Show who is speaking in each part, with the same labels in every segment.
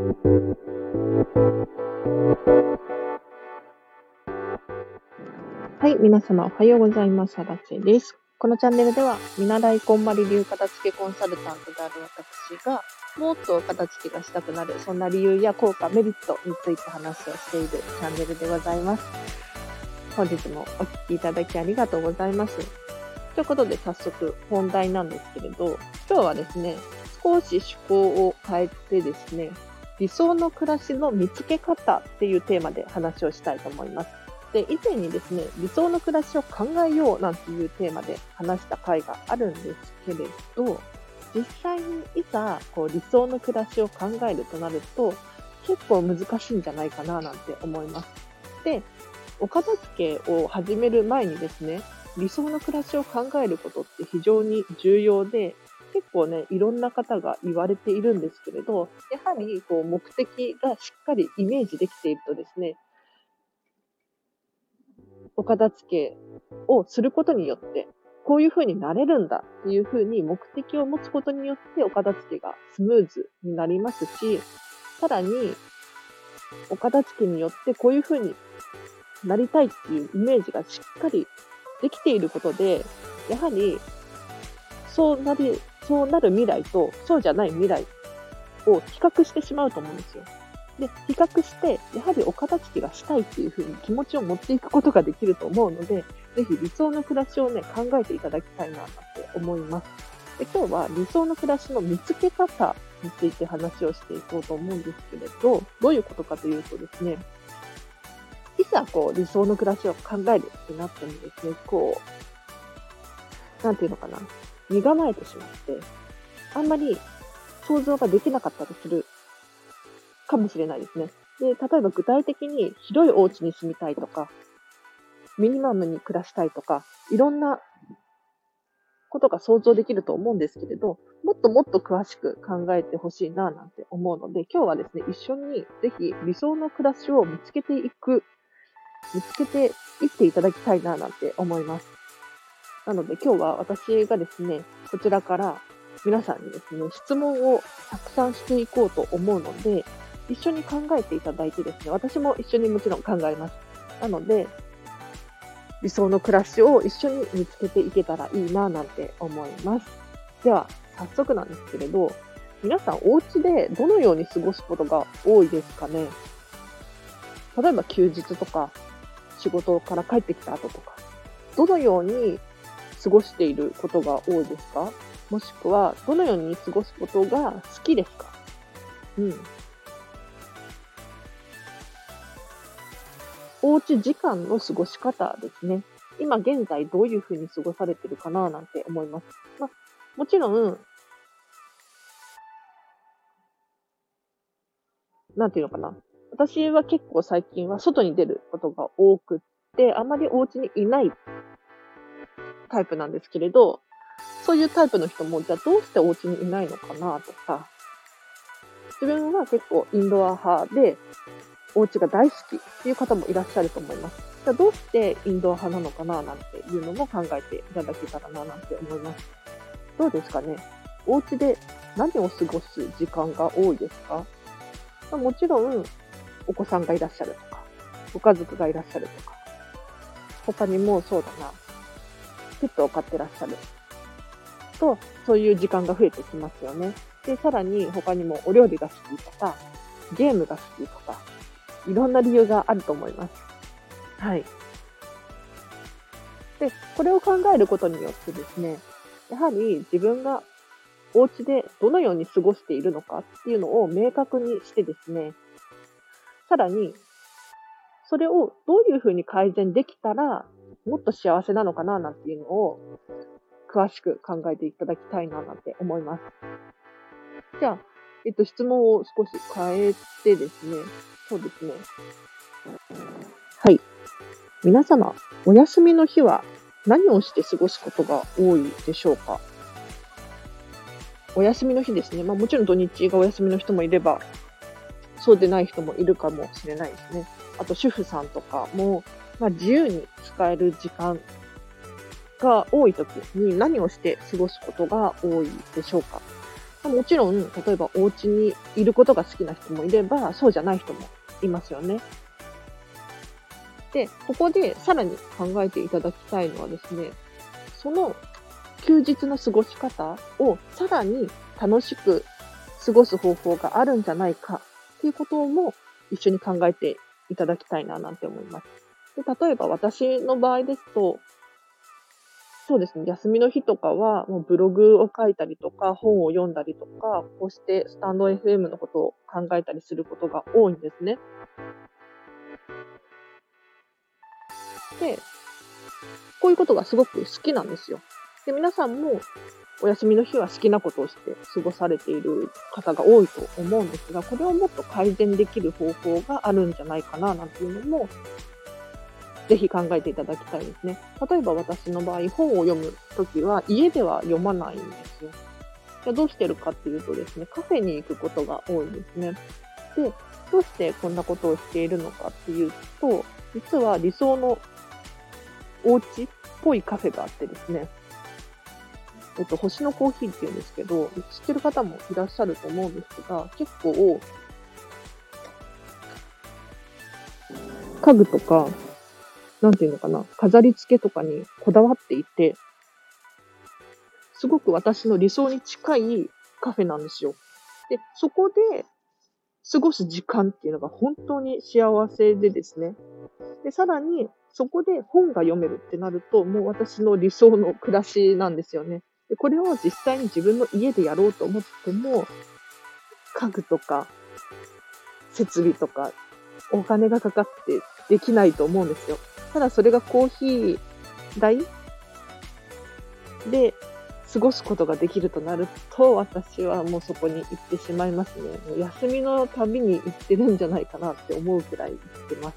Speaker 1: はい、皆様おはようございます。あらちです。このチャンネルでは、見習いこんまり流片付けコンサルタントである私が、もっと片付けがしたくなる、そんな理由や効果、メリットについて話をしているチャンネルでございます。本日もお聴きいただきありがとうございます。ということで早速本題なんですけれど、今日はですね、少し趣向を変えてですね、理想の暮らしの見つけ方っていうテーマで話をしたいと思います。で、以前にですね、理想の暮らしを考えようなんていうテーマで話した回があるんですけれど、実際にいざこう理想の暮らしを考えるとなると、結構難しいんじゃないかななんて思います。で、お片付けを始める前にですね、理想の暮らしを考えることって非常に重要で、結構ね、いろんな方が言われているんですけれど、やはりこう目的がしっかりイメージできているとですね、お片付けをすることによって、こういう風になれるんだっていう風に目的を持つことによってお片付けがスムーズになりますし、さらに、お片付けによってこういう風になりたいっていうイメージがしっかりできていることで、やはり、そうなり、そうなる未来と、そうじゃない未来を比較してしまうと思うんですよ。で、比較して、やはりお片付けがしたいっていうふうに気持ちを持っていくことができると思うので、ぜひ理想の暮らしをね、考えていただきたいなって思います。で今日は理想の暮らしの見つけ方について話をしていこうと思うんですけれど、どういうことかというとですね、いざこう理想の暮らしを考えるってなってもですね、こう、なんていうのかな、身構えてしまって、あんまり想像ができなかったりするかもしれないですね。で、例えば具体的に広いお家に住みたいとか、ミニマムに暮らしたいとか、いろんなことが想像できると思うんですけれど、もっともっと詳しく考えてほしいななんて思うので、今日はですね、一緒にぜひ理想の暮らしを見つけていく、見つけていっていただきたいななんて思います。なので今日は私がですね、こちらから皆さんにですね、質問をたくさんしていこうと思うので、一緒に考えていただいてですね、私も一緒にもちろん考えます。なので、理想の暮らしを一緒に見つけていけたらいいななんて思います。では、早速なんですけれど、皆さんお家でどのように過ごすことが多いですかね？例えば休日とか仕事から帰ってきた後とか、どのように過ごしていることが多いですか？もしくは、どのように過ごすことが好きですか？うん。おうち時間の過ごし方ですね。今現在どういうふうに過ごされてるかななんて思います。まあ、もちろん、なんていうのかな。私は結構最近は外に出ることが多くって、あまりお家にいないタイプなんですけれど、そういうタイプの人も、じゃあどうしてお家にいないのかなとか、自分は結構インドア派で、お家が大好きっていう方もいらっしゃると思います。じゃあどうしてインドア派なのかななんていうのも考えていただけたらななんて思います。どうですかね？お家で何を過ごす時間が多いですか、ま、もちろんお子さんがいらっしゃるとか、ご家族がいらっしゃるとか、他にもそうだな、ペットを飼ってらっしゃると、そういう時間が増えてきますよね。で、さらに他にもお料理が好きとか、ゲームが好きとか、いろんな理由があると思います。はい。で、これを考えることによってですね、やはり自分がお家でどのように過ごしているのかっていうのを明確にしてですね、さらに、それをどういうふうに改善できたら、もっと幸せなのかななんていうのを、詳しく考えていただきたいななんて思います。じゃあ、えっと、質問を少し変えてですね、そうですね。はい。皆様、お休みの日は何をして過ごすことが多いでしょうか？お休みの日ですね。まあもちろん土日がお休みの人もいれば、そうでない人もいるかもしれないですね。あと主婦さんとかも、まあ自由に使える時間が多い時に何をして過ごすことが多いでしょうかもちろん、例えばお家にいることが好きな人もいれば、そうじゃない人もいますよね。で、ここでさらに考えていただきたいのはですね、その休日の過ごし方をさらに楽しく過ごす方法があるんじゃないかっていうことも一緒に考えていただきたいななんて思います。で例えば私の場合ですと、そうですね、休みの日とかはもうブログを書いたりとか本を読んだりとか、こうしてスタンド FM のことを考えたりすることが多いんですね。で、こういうことがすごく好きなんですよ。で、皆さんもお休みの日は好きなことをして過ごされている方が多いと思うんですが、これをもっと改善できる方法があるんじゃないかななんていうのも、ぜひ考えていただきたいですね。例えば私の場合、本を読むときは家では読まないんですよ。じゃどうしてるかっていうとですね、カフェに行くことが多いんですね。で、どうしてこんなことをしているのかっていうと、実は理想のお家っぽいカフェがあってですね、えっと、星のコーヒーって言うんですけど、知ってる方もいらっしゃると思うんですが、結構、家具とか、なんていうのかな、飾り付けとかにこだわっていて、すごく私の理想に近いカフェなんですよ。で、そこで過ごす時間っていうのが本当に幸せでですね。で、さらに、そこで本が読めるってなると、もう私の理想の暮らしなんですよね。でこれを実際に自分の家でやろうと思っても、家具とか、設備とか、お金がかかってできないと思うんですよ。ただそれがコーヒー代？で過ごすことができるとなると、私はもうそこに行ってしまいますね。もう休みのたびに行ってるんじゃないかなって思うくらい行ってます。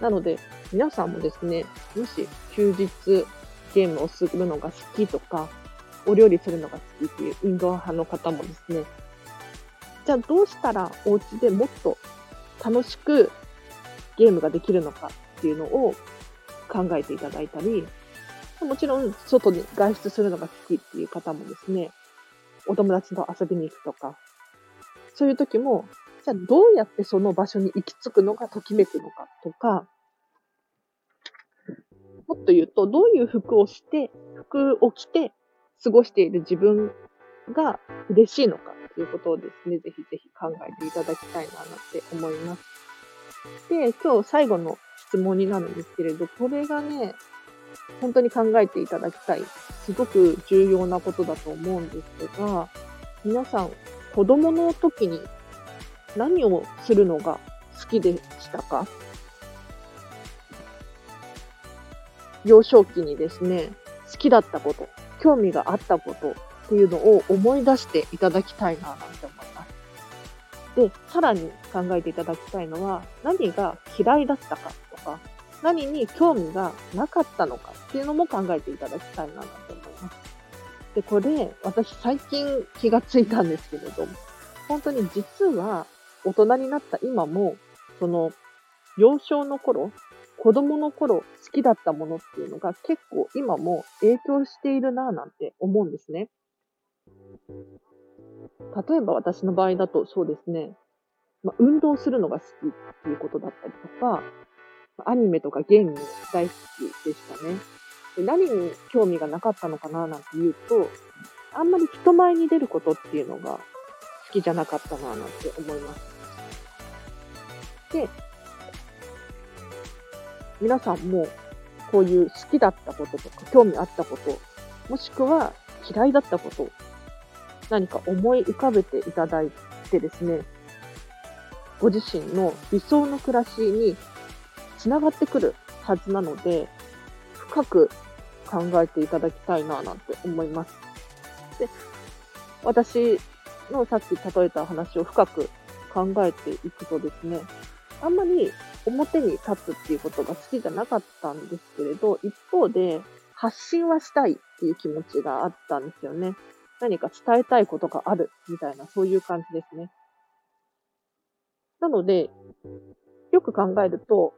Speaker 1: なので、皆さんもですね、もし休日ゲームをするのが好きとか、お料理するのが好きっていうインドア派の方もですね、じゃあどうしたらお家でもっと楽しくゲームができるのかっていうのを考えていただいたり、もちろん外に外出するのが好きっていう方もですね、お友達と遊びに行くとか、そういう時も、じゃあどうやってその場所に行き着くのがときめくのかとか、もっと言うと、どういう服をして、服を着て過ごしている自分が嬉しいのかということをですね、ぜひぜひ考えていただきたいななって思います。で、今日最後の質問になるんですけれど、これがね、本当に考えていただきたい、すごく重要なことだと思うんですが、皆さん、子供の時に何をするのが好きでしたか？幼少期にですね、好きだったこと、興味があったことっていうのを思い出していただきたいななんて思います。で、さらに考えていただきたいのは、何が嫌いだったかとか、何に興味がなかったのかっていうのも考えていただきたいななんて思います。で、これ、私最近気がついたんですけれども、本当に実は大人になった今も、その、幼少の頃、子供の頃好きだったものっていうのが結構今も影響しているなぁなんて思うんですね。例えば私の場合だとそうですね、まあ、運動するのが好きっていうことだったりとか、アニメとかゲーム大好きでしたね。で何に興味がなかったのかななんて言うと、あんまり人前に出ることっていうのが好きじゃなかったななんて思います。で、皆さんもこういう好きだったこととか興味あったこと、もしくは嫌いだったこと、何か思い浮かべていただいてですね、ご自身の理想の暮らしにつながってくるはずなので、深く考えていただきたいななんて思います。で、私のさっき例えた話を深く考えていくとですね、あんまり表に立つっていうことが好きじゃなかったんですけれど、一方で発信はしたいっていう気持ちがあったんですよね。何か伝えたいことがあるみたいな、そういう感じですね。なので、よく考えると、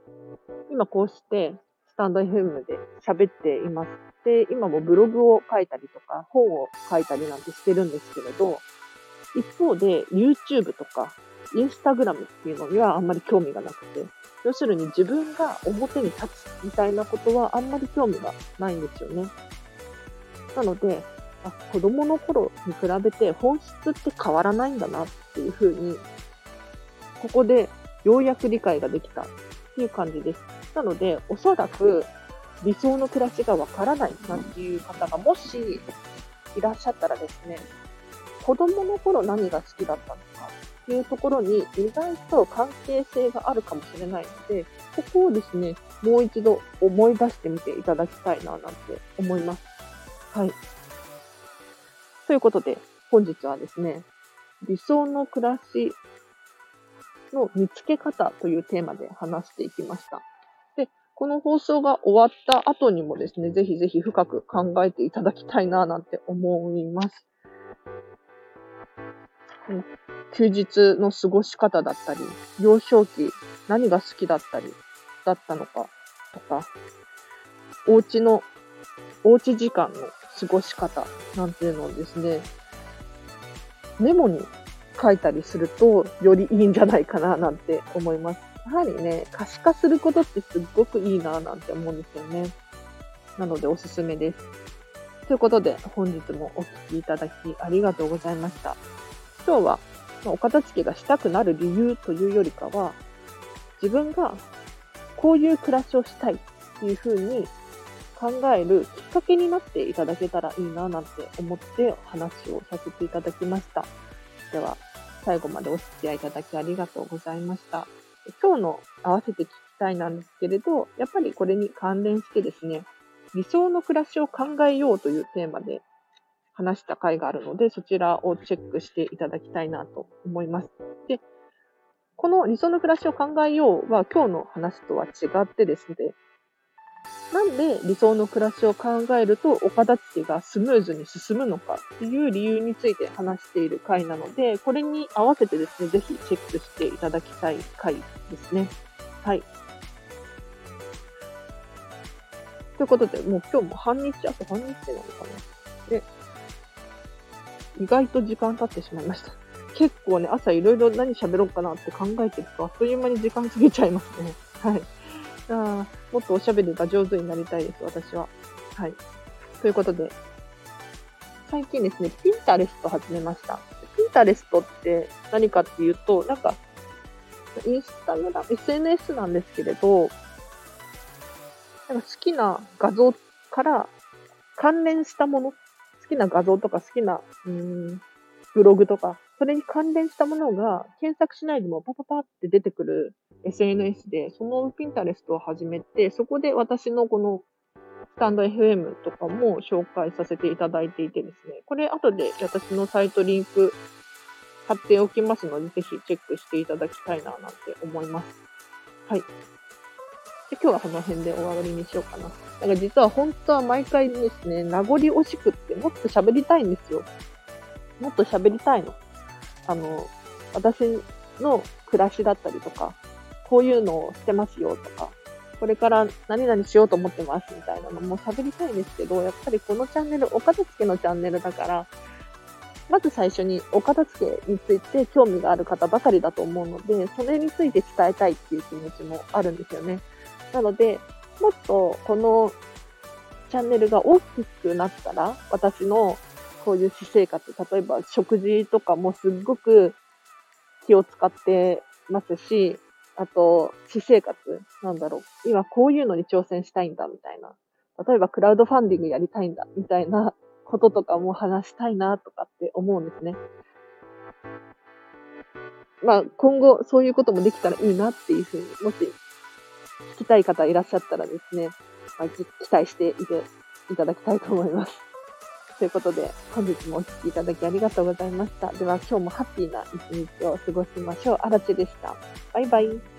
Speaker 1: 今こうしてスタンド FM で喋っています。で、今もブログを書いたりとか、本を書いたりなんてしてるんですけれど、一方で YouTube とか Instagram っていうのにはあんまり興味がなくて、要するに自分が表に立つみたいなことはあんまり興味がないんですよね。なので、あ子供の頃に比べて本質って変わらないんだなっていうふうに、ここでようやく理解ができたっていう感じです。なので、おそらく理想の暮らしがわからないなんていう方がもしいらっしゃったらですね、子供の頃何が好きだったのかっていうところに意外と関係性があるかもしれないので、ここをですね、もう一度思い出してみていただきたいななんて思います。はい。ということで、本日はですね、理想の暮らしの見つけ方というテーマで話していきました。で、この放送が終わった後にもですね、ぜひぜひ深く考えていただきたいななんて思います。休日の過ごし方だったり、幼少期何が好きだったりだったのかとか、お家の、おうち時間の過ごし方なんていうのをですね、メモに書いたりするとよりいいんじゃないかななんて思います。やはりね、可視化することってすっごくいいななんて思うんですよね。なのでおすすめです。ということで本日もお聴きいただきありがとうございました。今日はお片付けがしたくなる理由というよりかは、自分がこういう暮らしをしたいっていうふうに考えるきっかけになっていただけたらいいななんて思って話をさせていただきました。では、最後までお付き合いいただきありがとうございました。今日の合わせて聞きたいなんですけれど、やっぱりこれに関連してですね、理想の暮らしを考えようというテーマで話した回があるので、そちらをチェックしていただきたいなと思います。で、この理想の暮らしを考えようは今日の話とは違ってですね、なんで理想の暮らしを考えるとお片付けがスムーズに進むのかっていう理由について話している回なので、これに合わせてですね、ぜひチェックしていただきたい回ですね。はい。ということで、もう今日も半日、あと半日なのかな。で、意外と時間経ってしまいました。結構ね、朝いろいろ何喋ろうかなって考えてると、あっという間に時間過ぎちゃいますね。はい。あもっとおしゃべりが上手になりたいです、私は。はい。ということで、最近ですね、ピンタレスト始めました。ピンタレストって何かっていうと、なんか、インスタグラム、SNS なんですけれど、なんか好きな画像から関連したもの好きな画像とか好きな、うん、ブログとか、それに関連したものが検索しないでもパパパって出てくる SNS で、そのピンタレストを始めて、そこで私のこのスタンド FM とかも紹介させていただいていてですね、これ後で私のサイトリンク貼っておきますので、ぜひチェックしていただきたいななんて思います。はい。で今日はこの辺で終わりにしようかな。だか実は本当は毎回ですね、名残惜しくってもっと喋りたいんですよ。もっと喋りたいの。あの、私の暮らしだったりとか、こういうのをしてますよとか、これから何々しようと思ってますみたいなのも喋りたいんですけど、やっぱりこのチャンネル、お片付けのチャンネルだから、まず最初にお片付けについて興味がある方ばかりだと思うので、それについて伝えたいっていう気持ちもあるんですよね。なので、もっとこのチャンネルが大きくなったら、私のこういう私生活、例えば食事とかもすっごく気を使ってますし、あと、私生活、なんだろう。今こういうのに挑戦したいんだ、みたいな。例えばクラウドファンディングやりたいんだ、みたいなこととかも話したいな、とかって思うんですね。まあ、今後そういうこともできたらいいなっていうふうに、もし聞きたい方いらっしゃったらですね、まあ、期待していていただきたいと思います。ということで、本日もお聴きいただきありがとうございました。では今日もハッピーな一日を過ごしましょう。あらちでした。バイバイ。